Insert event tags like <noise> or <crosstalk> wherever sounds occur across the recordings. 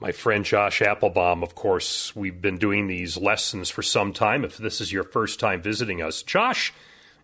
My friend Josh Applebaum, of course, we've been doing these lessons for some time. If this is your first time visiting us, Josh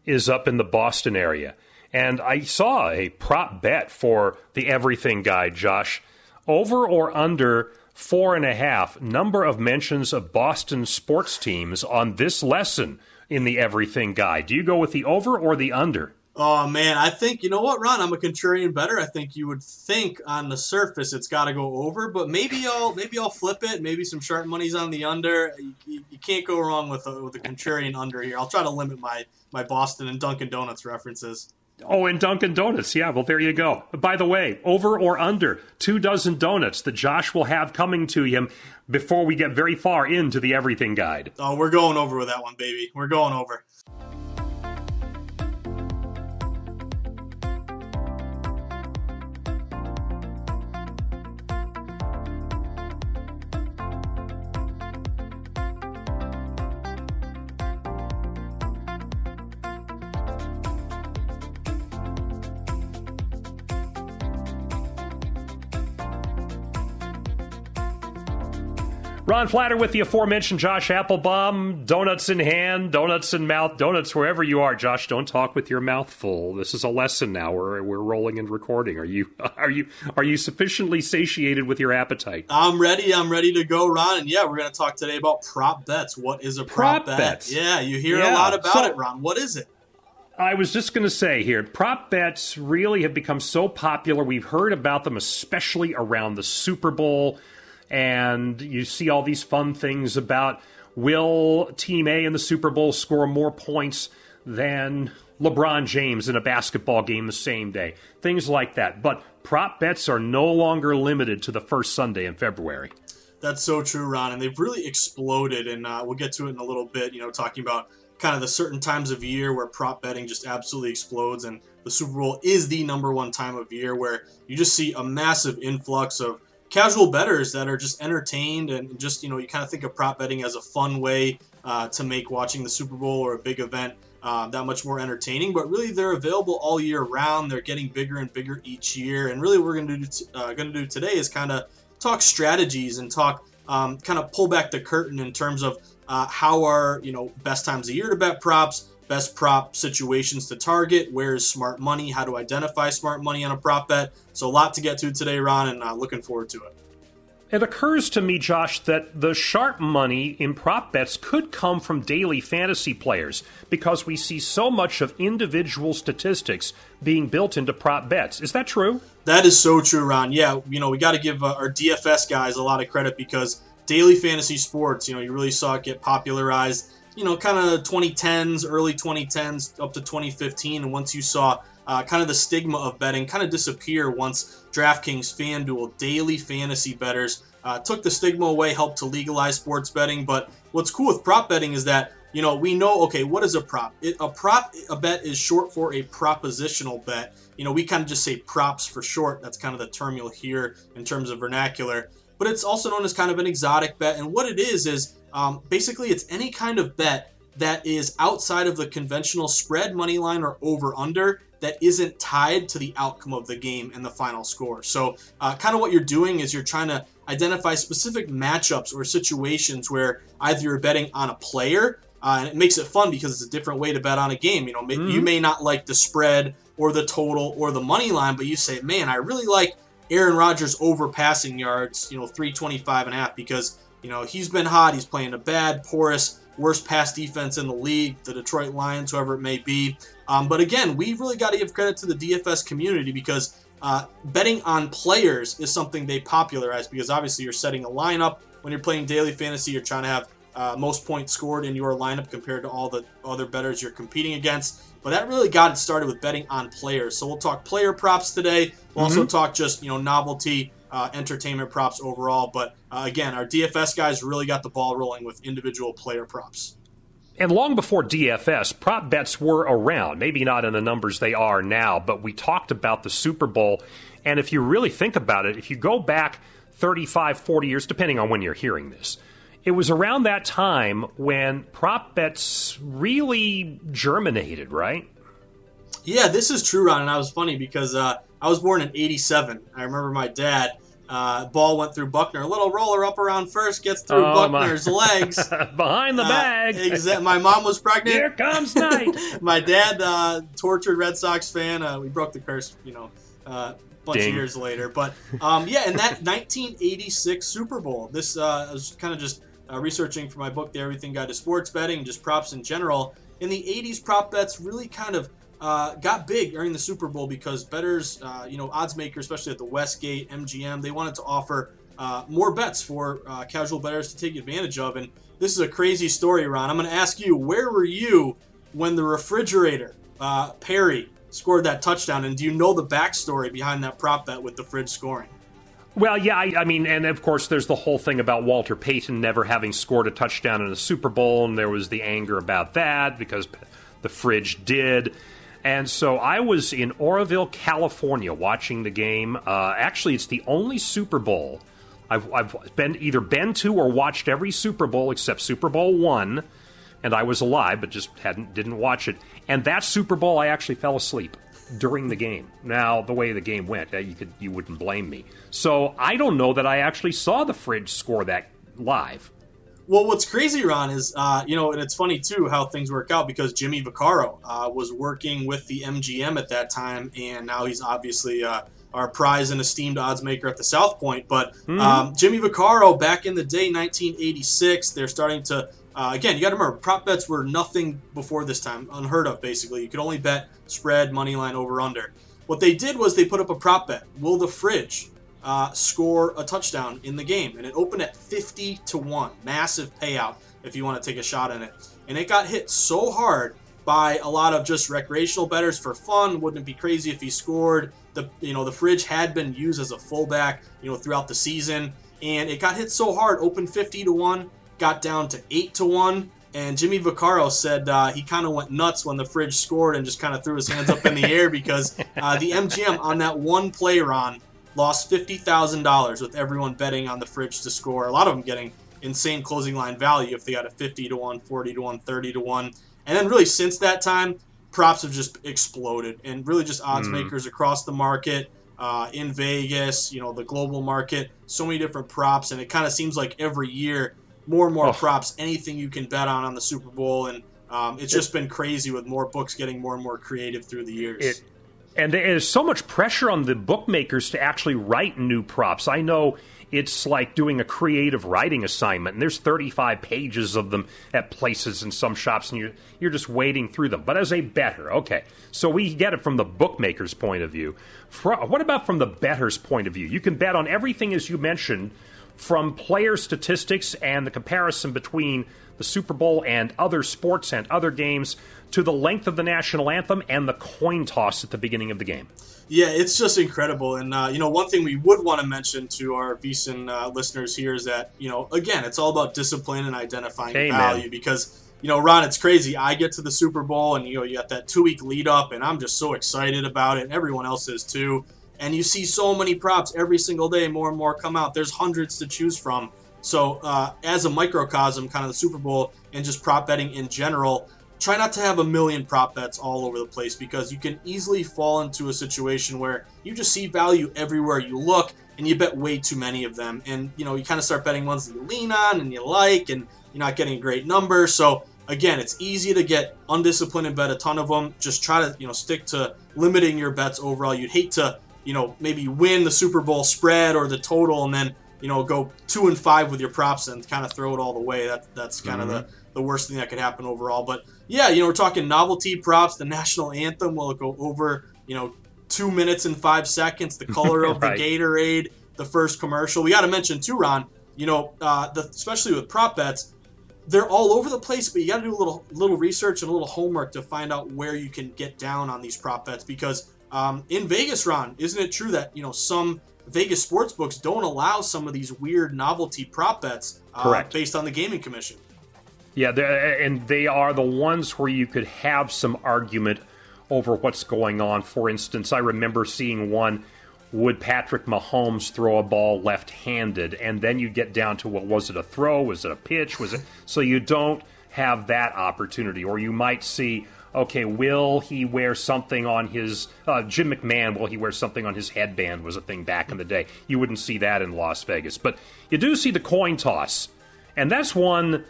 is up in the Boston area. And I saw a prop bet for the Everything Guide, Josh. Over or under four and a half number of mentions of Boston sports teams on this lesson in the Everything Guide. Do you go with the over or the under? Oh man, I think you know what, Ron. I'm a contrarian better. I think you would think on the surface it's got to go over, but maybe I'll maybe I'll flip it. Maybe some sharp money's on the under. You, you can't go wrong with a, with a contrarian under here. I'll try to limit my my Boston and Dunkin' Donuts references. Oh, and Dunkin' Donuts. Yeah, well, there you go. By the way, over or under two dozen donuts that Josh will have coming to him before we get very far into the everything guide. Oh, we're going over with that one, baby. We're going over. Ron Flatter with the aforementioned Josh Applebaum. Donuts in hand, donuts in mouth, donuts wherever you are. Josh, don't talk with your mouth full. This is a lesson now. We're we're rolling and recording. Are you <laughs> are you are you sufficiently satiated with your appetite? I'm ready. I'm ready to go, Ron. And yeah, we're going to talk today about prop bets. What is a prop, prop bet? Bets. Yeah, you hear yeah. a lot about so, it, Ron. What is it? I was just going to say here, prop bets really have become so popular. We've heard about them, especially around the Super Bowl and you see all these fun things about will Team A in the Super Bowl score more points than LeBron James in a basketball game the same day? Things like that. But prop bets are no longer limited to the first Sunday in February. That's so true, Ron. And they've really exploded. And uh, we'll get to it in a little bit, you know, talking about kind of the certain times of year where prop betting just absolutely explodes. And the Super Bowl is the number one time of year where you just see a massive influx of casual betters that are just entertained and just you know you kind of think of prop betting as a fun way uh, to make watching the Super Bowl or a big event uh, that much more entertaining. But really, they're available all year round. They're getting bigger and bigger each year. And really, what we're going to do t- uh, going to do today is kind of talk strategies and talk um, kind of pull back the curtain in terms of uh, how are you know best times of year to bet props best prop situations to target, where is smart money, how to identify smart money on a prop bet. So, a lot to get to today, Ron, and uh, looking forward to it. It occurs to me, Josh, that the sharp money in prop bets could come from daily fantasy players because we see so much of individual statistics being built into prop bets. Is that true? That is so true, Ron. Yeah, you know, we got to give uh, our DFS guys a lot of credit because daily fantasy sports, you know, you really saw it get popularized you know, kind of 2010s, early 2010s up to 2015. And once you saw uh, kind of the stigma of betting kind of disappear once DraftKings, FanDuel, daily fantasy betters uh, took the stigma away, helped to legalize sports betting. But what's cool with prop betting is that you know we know okay, what is a prop? It, a prop a bet is short for a propositional bet. You know we kind of just say props for short. That's kind of the term you'll hear in terms of vernacular. But it's also known as kind of an exotic bet. And what it is is um, basically it's any kind of bet that is outside of the conventional spread, money line, or over under that isn't tied to the outcome of the game and the final score. So, uh, kind of what you're doing is you're trying to identify specific matchups or situations where either you're betting on a player, uh, and it makes it fun because it's a different way to bet on a game. You know, mm-hmm. you may not like the spread or the total or the money line, but you say, man, I really like Aaron Rodgers over passing yards, you know, 325 and a half because, you know, he's been hot. He's playing a bad, porous, worst pass defense in the league, the Detroit Lions, whoever it may be. Um, but again, we really got to give credit to the DFS community because uh, betting on players is something they popularized because obviously you're setting a lineup when you're playing daily fantasy. You're trying to have uh, most points scored in your lineup compared to all the other betters you're competing against. But that really got it started with betting on players. So we'll talk player props today. We'll mm-hmm. also talk just you know novelty uh, entertainment props overall. But uh, again, our DFS guys really got the ball rolling with individual player props. And long before DFS, prop bets were around. Maybe not in the numbers they are now, but we talked about the Super Bowl. And if you really think about it, if you go back 35, 40 years, depending on when you're hearing this, it was around that time when prop bets really germinated, right? Yeah, this is true, Ron. And I was funny because uh, I was born in 87. I remember my dad uh, ball went through Buckner. A little roller up around first gets through oh, Buckner's legs. <laughs> Behind the uh, bag. Exa- my mom was pregnant. Here comes Knight. <laughs> my dad, uh, tortured Red Sox fan. Uh, we broke the curse, you know, a uh, bunch Ding. of years later. But um, yeah, in that 1986 Super Bowl, this uh, I was kind of just researching for my book, The Everything Guide to Sports Betting, just props in general. In the 80s, prop bets really kind of uh, got big during the Super Bowl because betters, uh, you know, odds makers, especially at the Westgate, MGM, they wanted to offer uh, more bets for uh, casual betters to take advantage of. And this is a crazy story, Ron. I'm going to ask you, where were you when the refrigerator, uh, Perry, scored that touchdown? And do you know the backstory behind that prop bet with the fridge scoring? Well, yeah, I, I, mean, and of course, there's the whole thing about Walter Payton never having scored a touchdown in a Super Bowl, and there was the anger about that because the fridge did. And so I was in Oroville, California, watching the game. Uh, actually, it's the only Super Bowl I've, I've been either been to or watched every Super Bowl except Super Bowl one, and I was alive, but just hadn't didn't watch it. And that Super Bowl, I actually fell asleep during the game. Now, the way the game went, uh, you could you wouldn't blame me. So I don't know that I actually saw the fridge score that live. Well, what's crazy, Ron, is uh, you know, and it's funny too how things work out because Jimmy Vaccaro uh, was working with the MGM at that time, and now he's obviously uh, our prize and esteemed odds maker at the South Point. But mm-hmm. um, Jimmy Vaccaro, back in the day, 1986, they're starting to. Uh, again, you got to remember, prop bets were nothing before this time, unheard of. Basically, you could only bet spread, money line, over under. What they did was they put up a prop bet: Will the fridge uh, score a touchdown in the game, and it opened at 50 to one, massive payout if you want to take a shot in it. And it got hit so hard by a lot of just recreational betters for fun. Wouldn't it be crazy if he scored? The you know the fridge had been used as a fullback, you know, throughout the season, and it got hit so hard, opened 50 to one, got down to eight to one. And Jimmy Vaccaro said uh, he kind of went nuts when the fridge scored and just kind of threw his hands up in the air <laughs> because uh, the MGM on that one play run lost $50,000 with everyone betting on the fridge to score. A lot of them getting insane closing line value if they got a 50 to 1, 40 to 1, 30 to 1. And then really since that time, props have just exploded and really just odds mm. makers across the market. Uh, in Vegas, you know, the global market, so many different props, and it kind of seems like every year more and more oh. props, anything you can bet on on the Super Bowl, and um, it's just been crazy with more books getting more and more creative through the years. It, and there's so much pressure on the bookmakers to actually write new props. I know it's like doing a creative writing assignment, and there's 35 pages of them at places in some shops, and you're, you're just wading through them. But as a better, okay, so we get it from the bookmaker's point of view. For, what about from the better's point of view? You can bet on everything, as you mentioned, from player statistics and the comparison between the Super Bowl and other sports and other games to the length of the national anthem and the coin toss at the beginning of the game. Yeah, it's just incredible. And, uh, you know, one thing we would want to mention to our VSiN uh, listeners here is that, you know, again, it's all about discipline and identifying Amen. value because, you know, Ron, it's crazy. I get to the Super Bowl and, you know, you got that two week lead up and I'm just so excited about it. And everyone else is too. And you see so many props every single day, more and more come out. There's hundreds to choose from. So, uh, as a microcosm, kind of the Super Bowl and just prop betting in general, try not to have a million prop bets all over the place because you can easily fall into a situation where you just see value everywhere you look and you bet way too many of them. And, you know, you kind of start betting ones that you lean on and you like and you're not getting a great number. So, again, it's easy to get undisciplined and bet a ton of them. Just try to, you know, stick to limiting your bets overall. You'd hate to, you know, maybe win the Super Bowl spread or the total and then, you know, go two and five with your props and kind of throw it all the way. That, that's kind mm-hmm. of the the worst thing that could happen overall. But yeah, you know, we're talking novelty props. The national anthem will go over, you know, two minutes and five seconds. The color <laughs> of right. the Gatorade, the first commercial. We got to mention too, Ron. You know, uh, the, especially with prop bets, they're all over the place. But you got to do a little little research and a little homework to find out where you can get down on these prop bets because um, in Vegas, Ron, isn't it true that you know some Vegas sports books don't allow some of these weird novelty prop bets uh, based on the gaming commission? Yeah, and they are the ones where you could have some argument over what's going on. For instance, I remember seeing one would Patrick Mahomes throw a ball left handed? And then you get down to what was it a throw? Was it a pitch? Was it so you don't have that opportunity? Or you might see, okay, will he wear something on his uh, Jim McMahon? Will he wear something on his headband? Was a thing back in the day. You wouldn't see that in Las Vegas, but you do see the coin toss, and that's one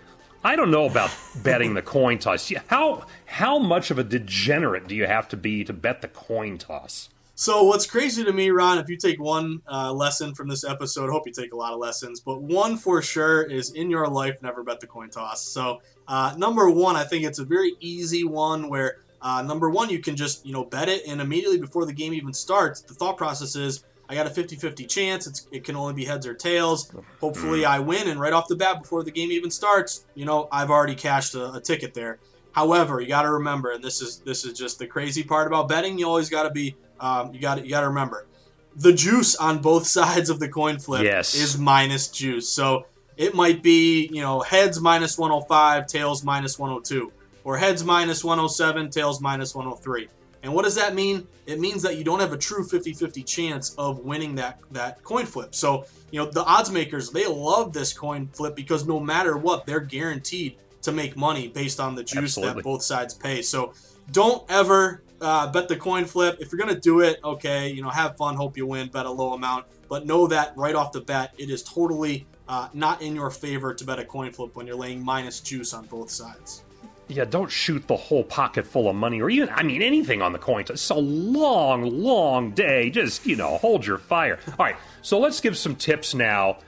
I don't know about <laughs> betting the coin toss. How how much of a degenerate do you have to be to bet the coin toss? So what's crazy to me, Ron, if you take one uh, lesson from this episode, hope you take a lot of lessons, but one for sure is in your life, never bet the coin toss. So uh, number one, I think it's a very easy one where uh, number one, you can just you know bet it, and immediately before the game even starts, the thought process is I got a 50 50 chance. It's, it can only be heads or tails. Hopefully, mm. I win. And right off the bat, before the game even starts, you know, I've already cashed a, a ticket there. However, you got to remember, and this is this is just the crazy part about betting. You always got to be, um, you got you got to remember, the juice on both <laughs> sides of the coin flip yes. is minus juice. So it might be, you know, heads minus 105, tails minus 102, or heads minus 107, tails minus 103. And what does that mean? It means that you don't have a true 50-50 chance of winning that that coin flip. So, you know, the odds makers, they love this coin flip because no matter what, they're guaranteed to make money based on the juice Absolutely. that both sides pay. So, don't ever uh, bet the coin flip. If you're going to do it, okay, you know, have fun, hope you win, bet a low amount, but know that right off the bat, it is totally uh, not in your favor to bet a coin flip when you're laying minus juice on both sides yeah, don't shoot the whole pocket full of money or even, I mean, anything on the coin. It's a long, long day. Just, you know, hold your fire. All right, so let's give some tips now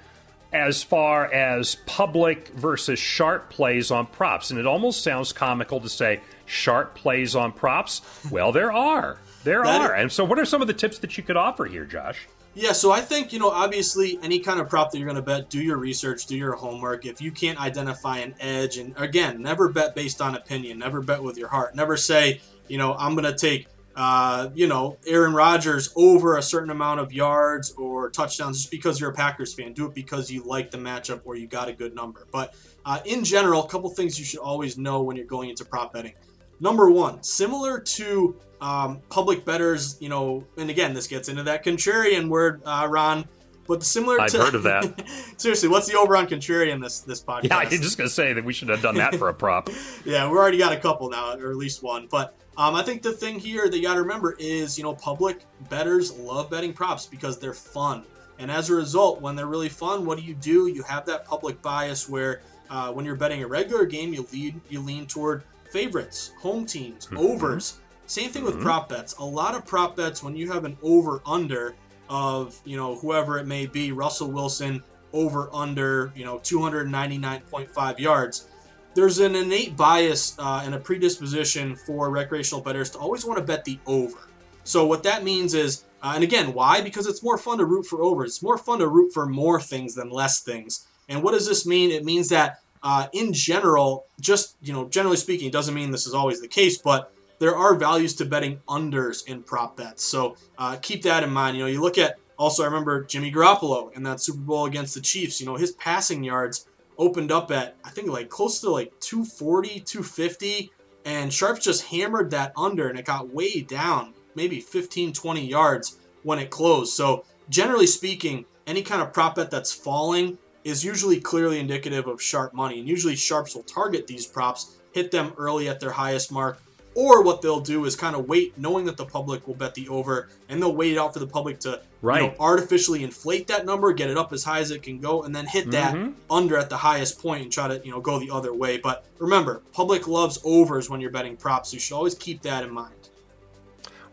as far as public versus sharp plays on props. And it almost sounds comical to say sharp plays on props. <laughs> Well, there are. There that are. Is- and so, what are some of the tips that you could offer here, Josh? Yeah, so I think, you know, obviously any kind of prop that you're going to bet, do your research, do your homework. If you can't identify an edge, and again, never bet based on opinion, never bet with your heart. Never say, you know, I'm going to take, uh, you know, Aaron Rodgers over a certain amount of yards or touchdowns just because you're a Packers fan. Do it because you like the matchup or you got a good number. But uh, in general, a couple things you should always know when you're going into prop betting. Number one, similar to um, public betters, you know, and again, this gets into that contrarian word, uh, Ron. But similar I've to, heard of that. <laughs> seriously, what's the over on contrarian this this podcast? Yeah, I'm just gonna say that we should have done that for a prop. <laughs> yeah, we already got a couple now, or at least one. But um, I think the thing here that you got to remember is, you know, public betters love betting props because they're fun, and as a result, when they're really fun, what do you do? You have that public bias where uh, when you're betting a regular game, you lead you lean toward favorites, home teams, mm-hmm. overs. Same thing with mm-hmm. prop bets. A lot of prop bets, when you have an over under of, you know, whoever it may be, Russell Wilson over under, you know, 299.5 yards, there's an innate bias uh, and a predisposition for recreational bettors to always want to bet the over. So what that means is Uh, and again, why? Because it's more fun to root for overs. It's more fun to root for more things than less things. And what does this mean? It means that uh, in general, just you know, generally speaking, doesn't mean this is always the case, but there are values to betting unders in prop bets. So uh, keep that in mind. You know, you look at also, I remember Jimmy Garoppolo in that Super Bowl against the Chiefs. You know, his passing yards opened up at I think like close to like 240, 250, and Sharps just hammered that under, and it got way down, maybe 15, 20 yards when it closed. So generally speaking, any kind of prop bet that's falling is usually clearly indicative of sharp money, and usually sharps will target these props, hit them early at their highest mark, or what they'll do is kind of wait, knowing that the public will bet the over, and they'll wait out for the public to right. you know, artificially inflate that number, get it up as high as it can go, and then hit that mm-hmm. under at the highest point and try to you know go the other way. But remember, public loves overs when you're betting props, so you should always keep that in mind.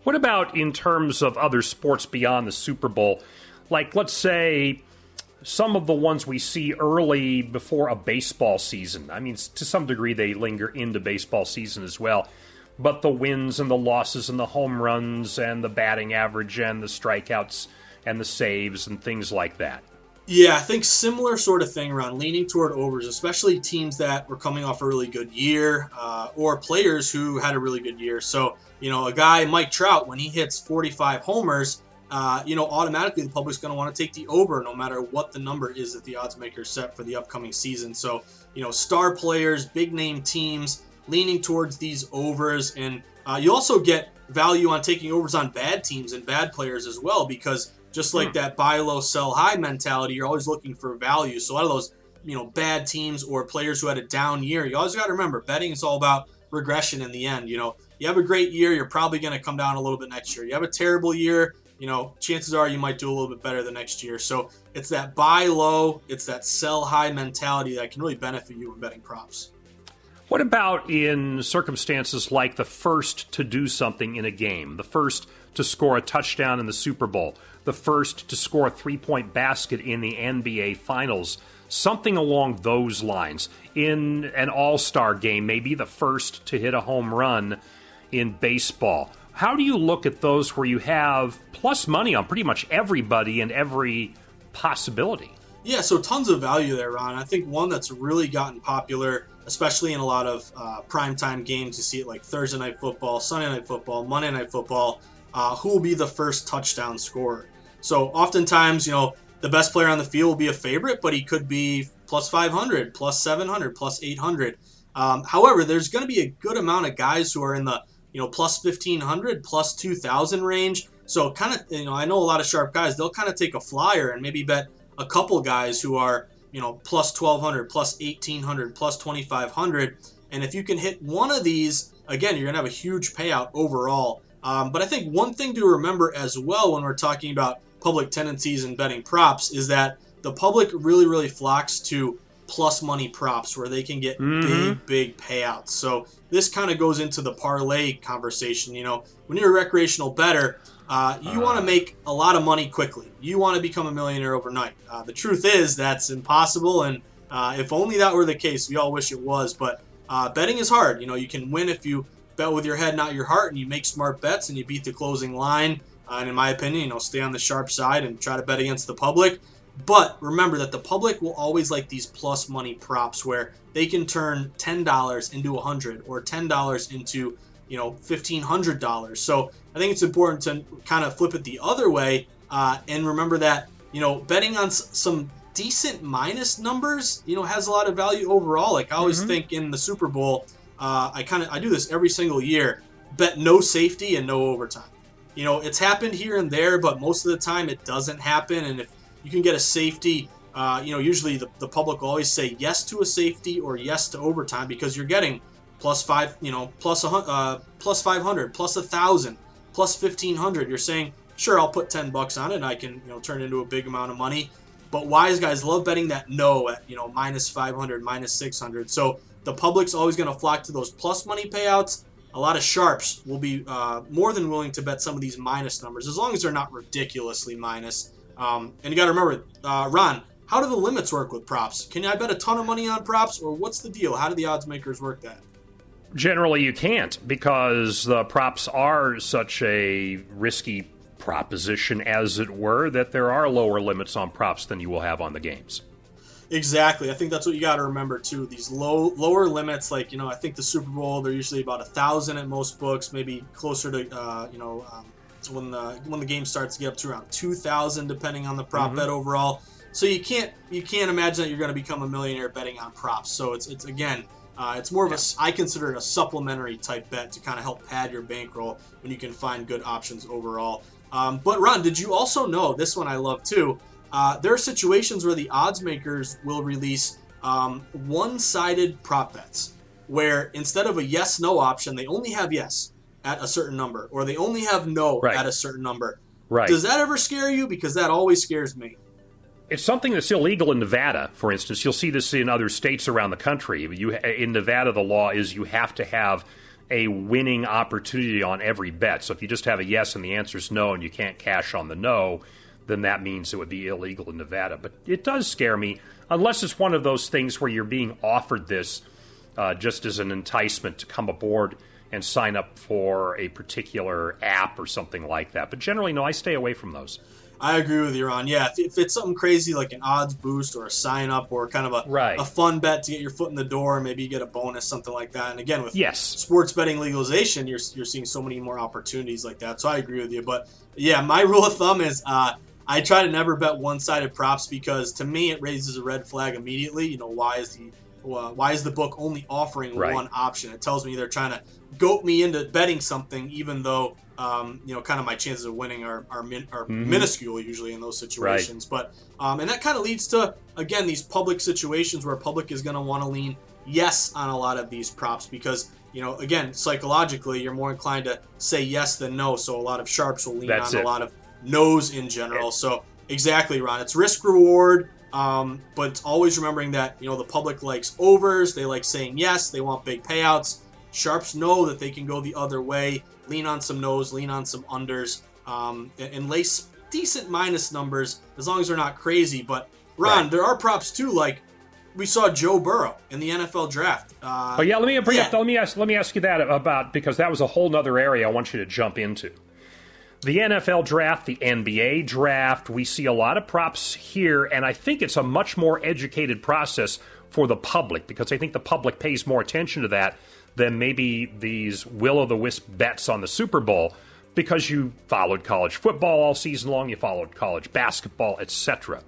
What about in terms of other sports beyond the Super Bowl? Like, let's say some of the ones we see early before a baseball season. I mean, to some degree, they linger into baseball season as well but the wins and the losses and the home runs and the batting average and the strikeouts and the saves and things like that. Yeah, I think similar sort of thing around leaning toward overs, especially teams that were coming off a really good year uh, or players who had a really good year. So, you know, a guy, Mike Trout, when he hits 45 homers, uh, you know, automatically the public's going to want to take the over no matter what the number is that the odds makers set for the upcoming season. So, you know, star players, big name teams, leaning towards these overs. And uh, you also get value on taking overs on bad teams and bad players as well, because just like hmm. that buy low, sell high mentality, you're always looking for value. So out of those, you know, bad teams or players who had a down year, you always got to remember betting is all about regression in the end. You know, you have a great year, you're probably going to come down a little bit next year. You have a terrible year, you know, chances are you might do a little bit better the next year. So it's that buy low, it's that sell high mentality that can really benefit you in betting props. What about in circumstances like the first to do something in a game, the first to score a touchdown in the Super Bowl, the first to score a three point basket in the NBA Finals? Something along those lines. In an all star game, maybe the first to hit a home run in baseball. How do you look at those where you have plus money on pretty much everybody and every possibility? Yeah, so tons of value there, Ron. I think one that's really gotten popular especially in a lot of uh, primetime games. You see it like Thursday night football, Sunday night football, Monday night football. Uh, who will be the first touchdown scorer? So oftentimes, you know, the best player on the field will be a favorite, but he could be plus 500, plus 700, plus 800. Um, however, there's going to be a good amount of guys who are in the you know plus 1500, plus 2000 range. So kind of, you know, I know a lot of sharp guys. They'll kind of take a flyer and maybe bet a couple guys who are you know, plus 1200, plus 1800, plus 2500. And if you can hit one of these, again, you're going to have a huge payout overall. Um, but I think one thing to remember as well when we're talking about public tendencies and betting props is that the public really, really flocks to plus money props where they can get mm-hmm. big, big payouts. So this kind of goes into the parlay conversation. You know, when you're a recreational better, uh, you uh, want to make a lot of money quickly. You want to become a millionaire overnight. Uh, the truth is that's impossible, and uh, if only that were the case, we all wish it was. But uh, betting is hard. You know, you can win if you bet with your head, not your heart, and you make smart bets and you beat the closing line. Uh, and in my opinion, you know, stay on the sharp side and try to bet against the public. But remember that the public will always like these plus money props where they can turn ten dollars into a hundred or ten dollars into you know fifteen hundred dollars. So I think it's important to kind of flip it the other way uh, and remember that you know betting on s- some decent minus numbers you know has a lot of value overall. Like I always mm-hmm. think in the Super Bowl, uh, I kind of I do this every single year. Bet no safety and no overtime. You know it's happened here and there, but most of the time it doesn't happen. And if you can get a safety. Uh, you know, usually the, the public will always say yes to a safety or yes to overtime because you're getting plus five, you know, plus a uh, plus five hundred, plus a thousand, plus 1500 you're saying sure i'll put 10 bucks on it and i can you know turn it into a big amount of money. But wise guys love betting that no at you know minus 500 minus 600 so the public's always going to flock to those plus money payouts. A lot of sharps will be uh, more than willing to bet some of these minus numbers as long as they're not ridiculously minus um, and you got to remember uh, ron how do the limits work with props can i bet a ton of money on props or what's the deal how do the odds makers work that generally you can't because the props are such a risky proposition, as it were, that there are lower limits on props than you will have on the games. Exactly. I think that's what you got to remember too. These low lower limits, like you know, I think the Super Bowl they're usually about a thousand at most books, maybe closer to uh, you know um, when the when the game starts to get up to around two thousand, depending on the prop mm-hmm. bet overall. So you can't you can't imagine that you're going to become a millionaire betting on props. So it's it's again. Uh, it's more of a, I consider it a supplementary type bet to kind of help pad your bankroll when you can find good options overall. Um, but Ron, did you also know this one I love too? Uh, there are situations where the odds makers will release um, one-sided prop bets, where instead of a yes/no option, they only have yes at a certain number, or they only have no right. at a certain number. Right. Does that ever scare you? Because that always scares me. It's something that's illegal in Nevada, for instance. You'll see this in other states around the country. You, in Nevada, the law is you have to have a winning opportunity on every bet. So if you just have a yes and the answer is no, and you can't cash on the no, then that means it would be illegal in Nevada. But it does scare me, unless it's one of those things where you're being offered this uh, just as an enticement to come aboard and sign up for a particular app or something like that. But generally, no, I stay away from those. I agree with you, Ron. Yeah, if, if, it's something crazy like an odds boost or a sign up or kind of a, right. a fun bet to get your foot in the door, maybe you get a bonus, something like that. And again, with yes. sports betting legalization, you're, you're seeing so many more opportunities like that. So I agree with you. But yeah, my <laughs> rule of thumb is uh, I try to never bet one-sided props because to me it raises a red flag immediately. You know, why is the why is the book only offering right. one option? It tells me they're trying to goat me into betting something, even though um, you know, kind of my chances of winning are are, min- are mm-hmm. minuscule usually in those situations. Right. But um, and that kind of leads to again these public situations where public is going to want to lean yes on a lot of these props because you know again psychologically you're more inclined to say yes than no. So a lot of sharps will lean That's on it. a lot of no's in general. So exactly, Ron. It's risk reward, um, but it's always remembering that you know the public likes overs. They like saying yes. They want big payouts. Sharps know that they can go the other way. Lean on some nos, lean on some unders, um, and, and lay decent minus numbers as long as they're not crazy. But Ron, right. there are props too, like we saw Joe Burrow in the NFL draft. Uh, oh yeah, let me bring yeah. up. Let me ask. Let me ask you that about because that was a whole other area I want you to jump into the NFL draft, the NBA draft, we see a lot of props here, and I think it's a much more educated process for the public because I think the public pays more attention to that than maybe these will o' the wisp bets on the Super Bowl because you followed college football all season long, you followed college basketball, etc.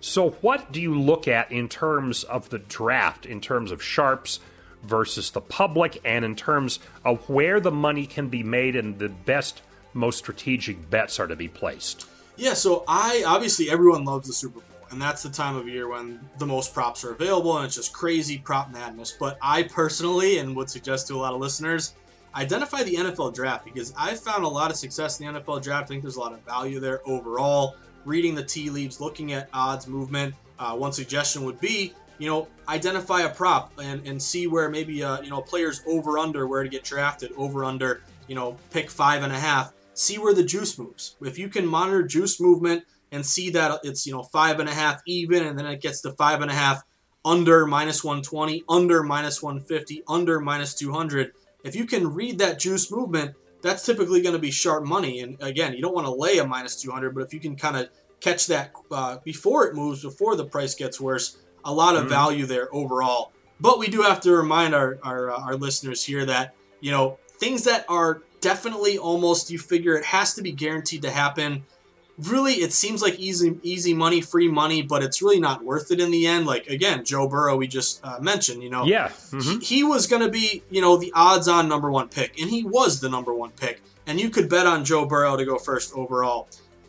So, what do you look at in terms of the draft, in terms of sharps versus the public, and in terms of where the money can be made and the best most strategic bets are to be placed? Yeah, so I obviously everyone loves the Super Bowl, and that's the time of year when the most props are available, and it's just crazy prop madness. But I personally, and would suggest to a lot of listeners, identify the NFL draft because I've found a lot of success in the NFL draft. I think there's a lot of value there overall. Reading the tea leaves, looking at odds movement. Uh, one suggestion would be, you know, identify a prop and, and see where maybe uh, you know players over under where to get drafted, over under, you know, pick five and a half see where the juice moves. If you can monitor juice movement and see that it's you know five and a half even, and then it gets to five and a half under minus 120, under minus 150, under minus 200. If you can read that juice movement, that's typically going to be sharp money. And again, you don't want to lay a minus 200, but if you can kind of catch that uh, before it moves, before the price gets worse, a lot of mm-hmm. value there overall. But we do have to remind our, our, uh, our listeners here that, you know, things that are definitely almost you figure it has to be guaranteed to happen. Really, it seems like easy easy money, free money, but it's really not worth it in the end. Like again, Joe Burrow, we just uh, mentioned, you know, yeah, mm-hmm. he, he was going to be, you know, the odds-on number one pick, and he was the number one pick, and you could bet on Joe Burrow to go first overall.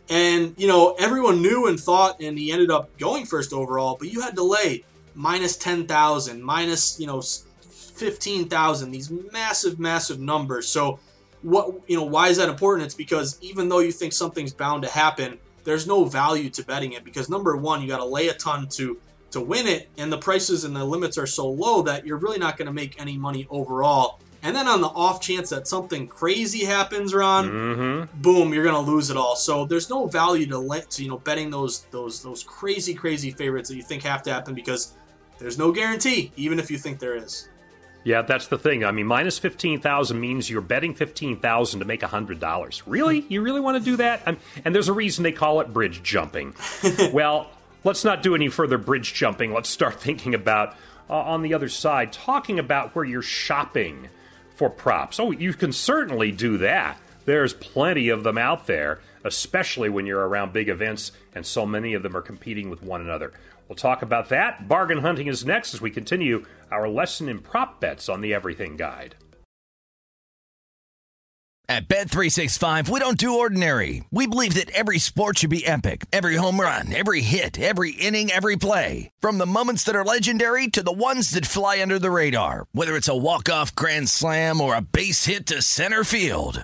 And you know, everyone knew and thought, and he ended up going first overall. But you had to lay minus ten thousand, minus you know fifteen thousand, these massive, massive numbers. So what you know why is that important? It's because even though you think something's bound to happen there's no value to betting it because number one you got to lay a ton to to win it and the prices and the limits are so low that you're really not going to make any money overall. And then on the off chance that something crazy happens ron mm-hmm. boom you're going to lose it all. So there's no value to, let, to you know betting those those those crazy crazy favorites that you think have to happen because there's no guarantee even if you think there is Yeah, that's the thing. I mean, minus 15,000 means you're betting 15,000 to make $100. Really? You really want to do that? I'm, and there's a reason they call it bridge jumping. <laughs> well, let's not do any further bridge jumping. Let's start <laughs> thinking about uh, on the other side, talking about where you're shopping for props. Oh, you can certainly do that. There's plenty of them out there, especially when you're around big events and so many of them are competing with one another. We'll talk about that. Bargain hunting is next as we continue our lesson in prop bets on the Everything Guide. At Bet365, we don't do ordinary. We believe that every sport should be epic. Every home run, every hit, every inning, every play. From the moments that are legendary to the ones that fly under the radar. Whether it's a walk-off grand slam or a base hit to center field.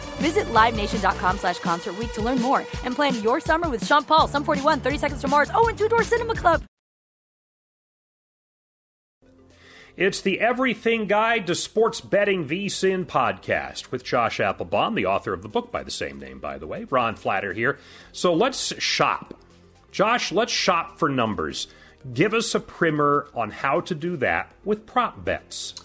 Visit LiveNation.com slash Concert to learn more and plan your summer with Sean Paul, Sum 41, 30 Seconds to Mars, oh, and Two Door Cinema Club. It's the Everything Guide to Sports Betting VSIN podcast with Josh Applebaum, the author of the book by the same name, by the way. Ron Flatter here. So let's shop. Josh, let's shop for numbers. Give us a primer on how to do that with prop bets.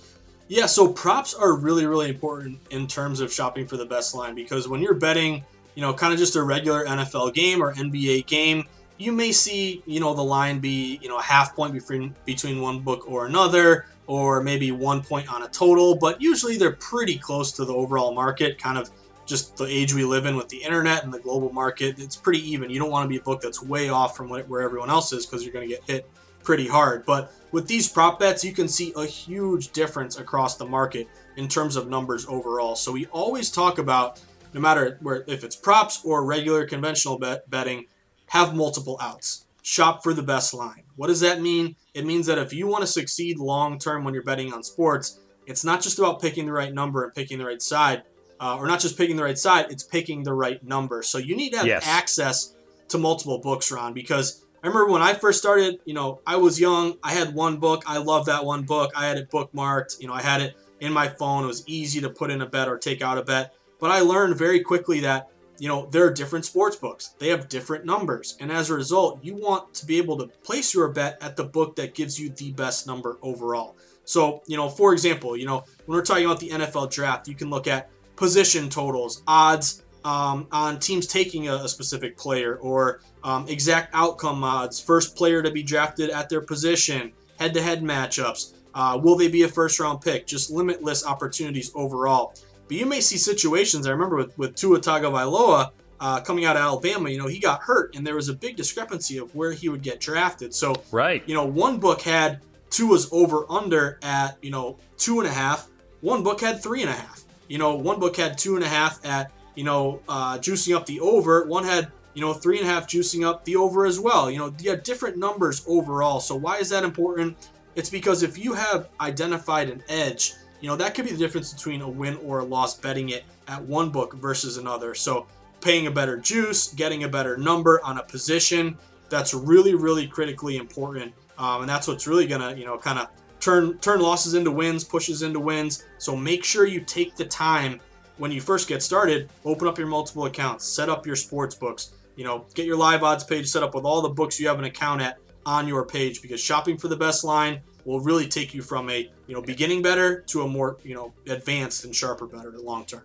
Yeah, so props are really, really important in terms of shopping for the best line because when you're betting, you know, kind of just a regular NFL game or NBA game, you may see, you know, the line be, you know, a half point between between one book or another, or maybe one point on a total, but usually they're pretty close to the overall market, kind of just the age we live in with the internet and the global market. It's pretty even. You don't want to be a book that's way off from where everyone else is because you're going to get hit pretty hard. But with these prop bets, you can see a huge difference across the market in terms of numbers overall. So we always talk about no matter where if it's props or regular conventional bet, betting, have multiple outs. Shop for the best line. What does that mean? It means that if you want to succeed long term when you're betting on sports, it's not just about picking the right number and picking the right side, uh, or not just picking the right side, it's picking the right number. So you need to have Yes. access to multiple books, Ron, because I remember when I first started, you know, I was young. I had one book. I loved that one book. I had it bookmarked. You know, I had it in my phone. It was easy to put in a bet or take out a bet. But I learned very quickly that, you know, there are different sports books. They have different numbers. And as a result, you want to be able to place your bet at the book that gives you the best number overall. So, you know, for example, you know, when we're talking about the NFL draft, you can look at position totals, odds um, on teams taking a, a specific player, or um, exact outcome odds, first player to be drafted at their position, head to head matchups. Uh, will they be a first round pick? Just limitless opportunities overall. But you may see situations, I remember with, with Tua Tagovailoa uh, coming out of Alabama, you know, he got hurt and there was a big discrepancy of where he would get drafted. So, Right. you know, one book had Tua's over under at, you know, two and a half. One book had three and a half. You know, one book had two and a half at, you know, uh, juicing up the over. One had, you know, three and a half juicing up the over as well. You know, you have different numbers overall. So why is that important? It's because if you have identified an edge, you know, that could be the difference between a win or a loss betting it at one book versus another. So paying a better juice, getting a better number on a position, that's really, really critically important. Um, and that's what's really gonna, you know, kind of turn turn losses into wins, pushes into wins. So make sure you take the time when you first get started, open up your multiple accounts, set up your sports books, you know, get your live odds page set up with all the books you have an account at on your page because shopping for the best line will really take you from a, you know, beginning better to a more, you know, advanced and sharper better the long term.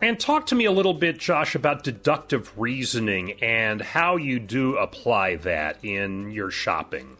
And talk to me a little bit, Josh, about deductive reasoning and how you do apply that in your shopping.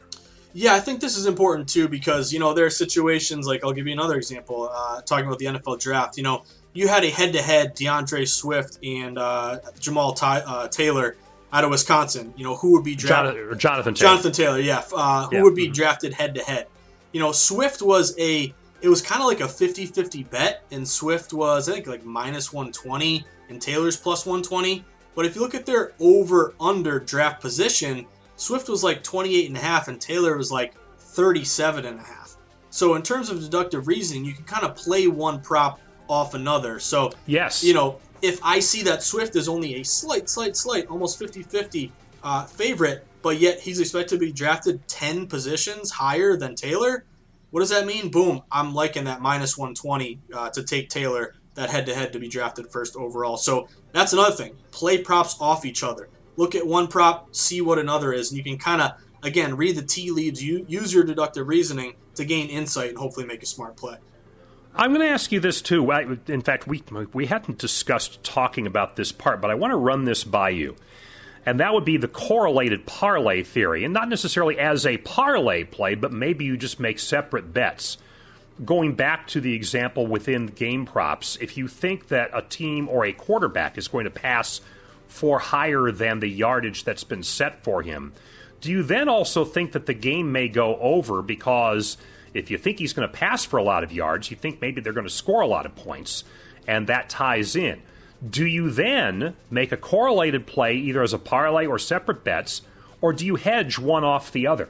Yeah, I think this is important too because you know there are situations like I'll give you another example. Uh, talking about the NFL draft, you know, you had a head-to-head D'Andre Swift and uh, Jamal Ty- uh, Taylor out of Wisconsin. You know, who would be drafted? Jonathan Taylor. Jonathan Taylor, yeah. Uh, who yeah. would be mm-hmm. drafted head-to-head? You know, Swift was a it was kind of like a 50-50 bet, and Swift was I think like minus 120, and Taylor's plus 120. But if you look at their over/under draft position Swift was like 28 and a half and Taylor was like 37 and a half. So in terms of deductive reasoning, you can kind of play one prop off another. So yes, you know, if I see that Swift is only a slight, slight, slight, almost 50-50 uh, favorite, but yet he's expected to be drafted 10 positions higher than Taylor, what does that mean? Boom, I'm liking that minus 120 uh, to take Taylor that head to head to be drafted first overall. So that's another thing. Play props off each other look at one prop, see what another is, and you can kind of again read the tea leaves. You use your deductive reasoning to gain insight and hopefully make a smart play. I'm going to ask you this too. In fact, we we hadn't discussed talking about this part, but I want to run this by you. And that would be the correlated parlay theory, and not necessarily as a parlay play, but maybe you just make separate bets. Going back to the example within game props, if you think that a team or a quarterback is going to pass for higher than the yardage that's been set for him. Do you then also think that the game may go over because if you think he's going to pass for a lot of yards, you think maybe they're going to score a lot of points, and that ties in? Do you then make a correlated play either as a parlay or separate bets, or do you hedge one off the other?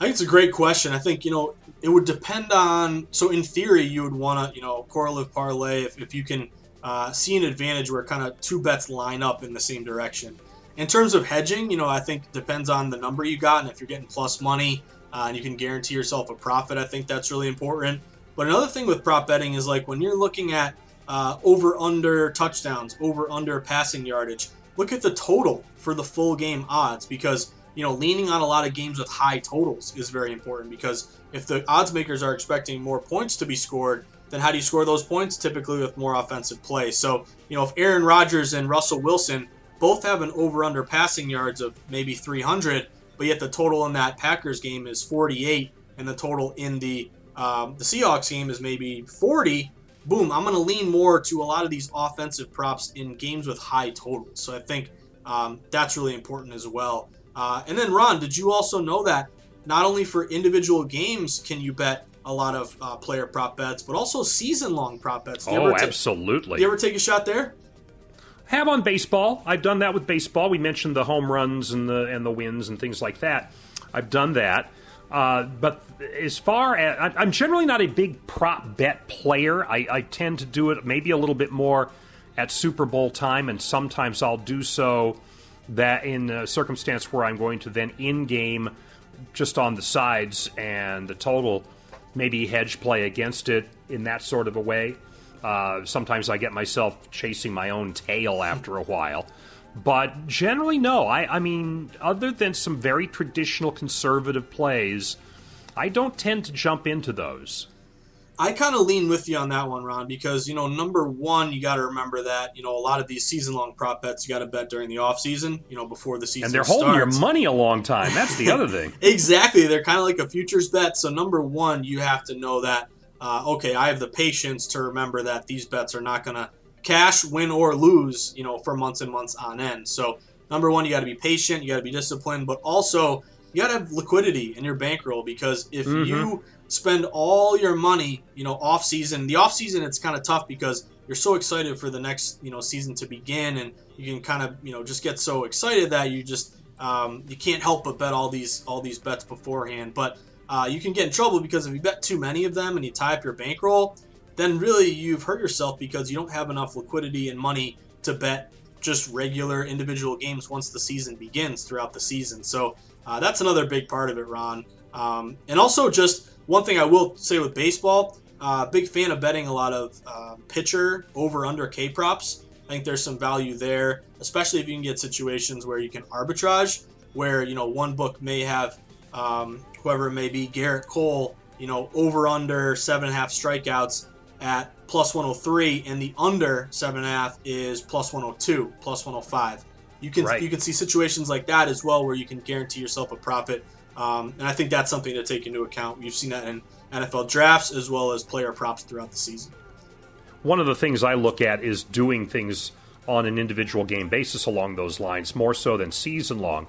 I think it's a great question. I think, you know, it would depend on. So, in theory, you would want to, you know, correlative parlay if, if you can uh, see an advantage where kind of two bets line up in the same direction. In terms of hedging, you know, I think depends on the number you got, and if you're getting plus money uh, and you can guarantee yourself a profit, I think that's really important. But another thing with prop betting is like when you're looking at uh, over under touchdowns, over under passing yardage, look at the total for the full game odds because you know leaning on a lot of games with high totals is very important because if the odds makers are expecting more points to be scored, then how do you score those points? Typically with more offensive play. So, you know, if Aaron Rodgers and Russell Wilson both have an over under passing yards of maybe 300, but yet the total in that Packers game is 48, and the total in the um, the Seahawks game is maybe 40. Boom, I'm going to lean more to a lot of these offensive props in games with high totals. So I think um, that's really important as well. Uh, and then, Ron, did you also know that not only for individual games can you bet a lot of uh, player prop bets, but also season long prop bets. Do oh, absolutely. You ever take a shot there? Have on baseball. I've done that with baseball. We mentioned the home runs and the and the wins and things like that. I've done that. Uh, but as far as I'm generally not a big prop bet player, I, I tend to do it maybe a little bit more at Super Bowl time, and sometimes I'll do so that in a circumstance where I'm going to then in game just on the sides and the total maybe hedge play against it in that sort of a way. Uh, sometimes I get myself chasing my own tail after a while. But generally, no. I, I mean, other than some very traditional conservative plays, I don't tend to jump into those. I kind of lean with you on that one, Ron, because you know, number one, you got to remember that you know a lot of these season-long prop bets you got to bet during the off season, you know, before the season. And they're starts. holding your money a long time. That's the other thing. <laughs> exactly, they're kind of like a futures bet. So number one, you have to know that. Uh, okay, I have the patience to remember that these bets are not going to cash, win or lose, you know, for months and months on end. So number one, you got to be patient, you got to be disciplined, but also you got to have liquidity in your bankroll because if mm-hmm. you spend all your money, you know, off season. The off season it's kind of tough because you're so excited for the next, you know, season to begin, and you can kind of, you know, just get so excited that you just um, you can't help but bet all these all these bets beforehand. But uh, you can get in trouble because if you bet too many of them and you tie up your bankroll, then really you've hurt yourself because you don't have enough liquidity and money to bet just regular individual games once the season begins throughout the season. So uh, that's another big part of it, Ron. Um, and also just one thing I will say with baseball, uh, big fan of betting a lot of uh, pitcher over under K props. I think there's some value there, especially if you can get situations where you can arbitrage, where you know one book may have um, whoever it may be, Gerrit Cole, you know over under seven and a half strikeouts, at plus 103, and the under seven and a half is plus 102, plus 105. You can right. you can see situations like that as well where you can guarantee yourself a profit, um, and I think that's something to take into account. You've seen that in NFL drafts as well as player props throughout the season. One of the things I look at is doing things on an individual game basis along those lines, more so than season long,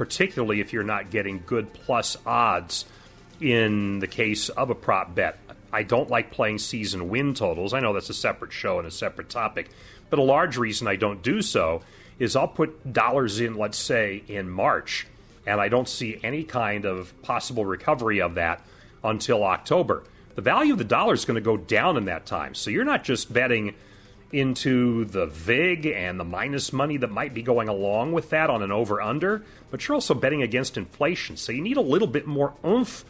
particularly if you're not getting good plus odds in the case of a prop bet. I don't like playing season win totals. I know that's a separate show and a separate topic, but a large reason I don't do so is I'll put dollars in, let's say, in March, and I don't see any kind of possible recovery of that until October. The value of the dollar is going to go down in that time. So you're not just betting into the VIG and the minus money that might be going along with that on an over under, but you're also betting against inflation. So you need a little bit more oomph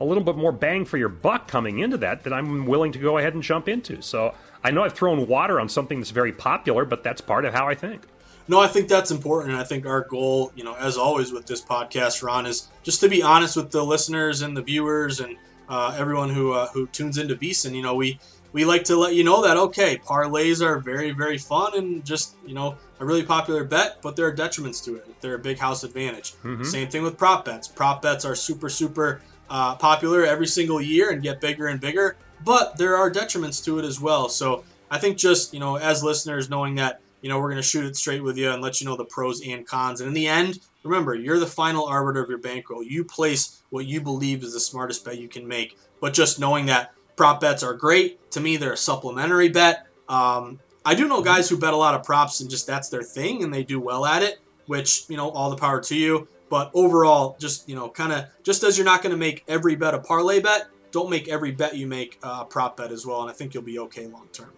a little bit more bang for your buck coming into that that I'm willing to go ahead and jump into. So I know I've thrown water on something that's very popular, but that's part of how I think. No, I think that's important. And I think our goal, you know, as always with this podcast, Ron, is just to be honest with the listeners and the viewers and uh, everyone who uh, who tunes into VSiN. You know, we we like to let you know that okay, parlays are very very fun and just you know a really popular bet, but there are detriments to it. They're a big house advantage. Mm-hmm. Same thing with prop bets. Prop bets are super super uh, popular every single year and get bigger and bigger, but there are detriments to it as well. So I think just, you know, as listeners, knowing that, you know, we're going to shoot it straight with you and let you know the pros and cons. And in the end, remember, you're the final arbiter of your bankroll. You place what you believe is the smartest bet you can make. But just knowing that prop bets are great, to me, they're a supplementary bet. Um, I do know guys who bet a lot of props and just that's their thing and they do well at it, which, you know, all the power to you. But overall, just you know, kind of just as you're not going to make every bet a parlay bet, don't make every bet you make a prop bet as well, and I think you'll be okay long term.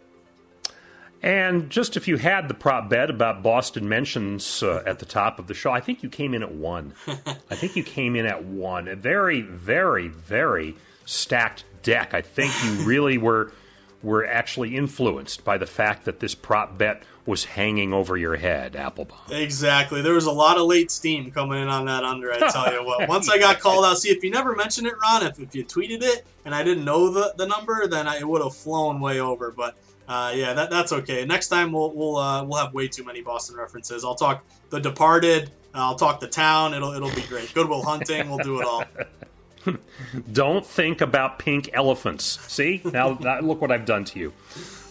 And just if you had the prop bet about Boston mentions uh, at the top of the show, I think you came in at one. <laughs> I think you came in at one. A very, very, very stacked deck. I think you <laughs> really were were actually influenced by the fact that this prop bet was hanging over your head, Applebaum. Exactly. There was a lot of late steam coming in on that under, I <laughs> tell you what. Once I got called out, see, if you never mentioned it, Ron, if, if you tweeted it and I didn't know the, the number, then I, it would have flown way over. But uh, yeah, that, that's okay. Next time we'll we'll uh, we'll have way too many Boston references. I'll talk The Departed. I'll talk The Town. It'll it'll be great. Good Will Hunting. We'll do it all. <laughs> <laughs> Don't think about pink elephants. See? <laughs> Now, look what I've done to you.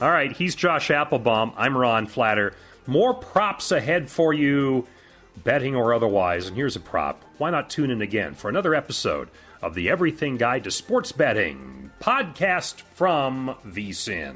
All right, he's Josh Applebaum. I'm Ron Flatter. More props ahead for you, betting or otherwise. And here's a prop. Why not tune in again for another episode of the Everything Guide to Sports Betting podcast from VSiN.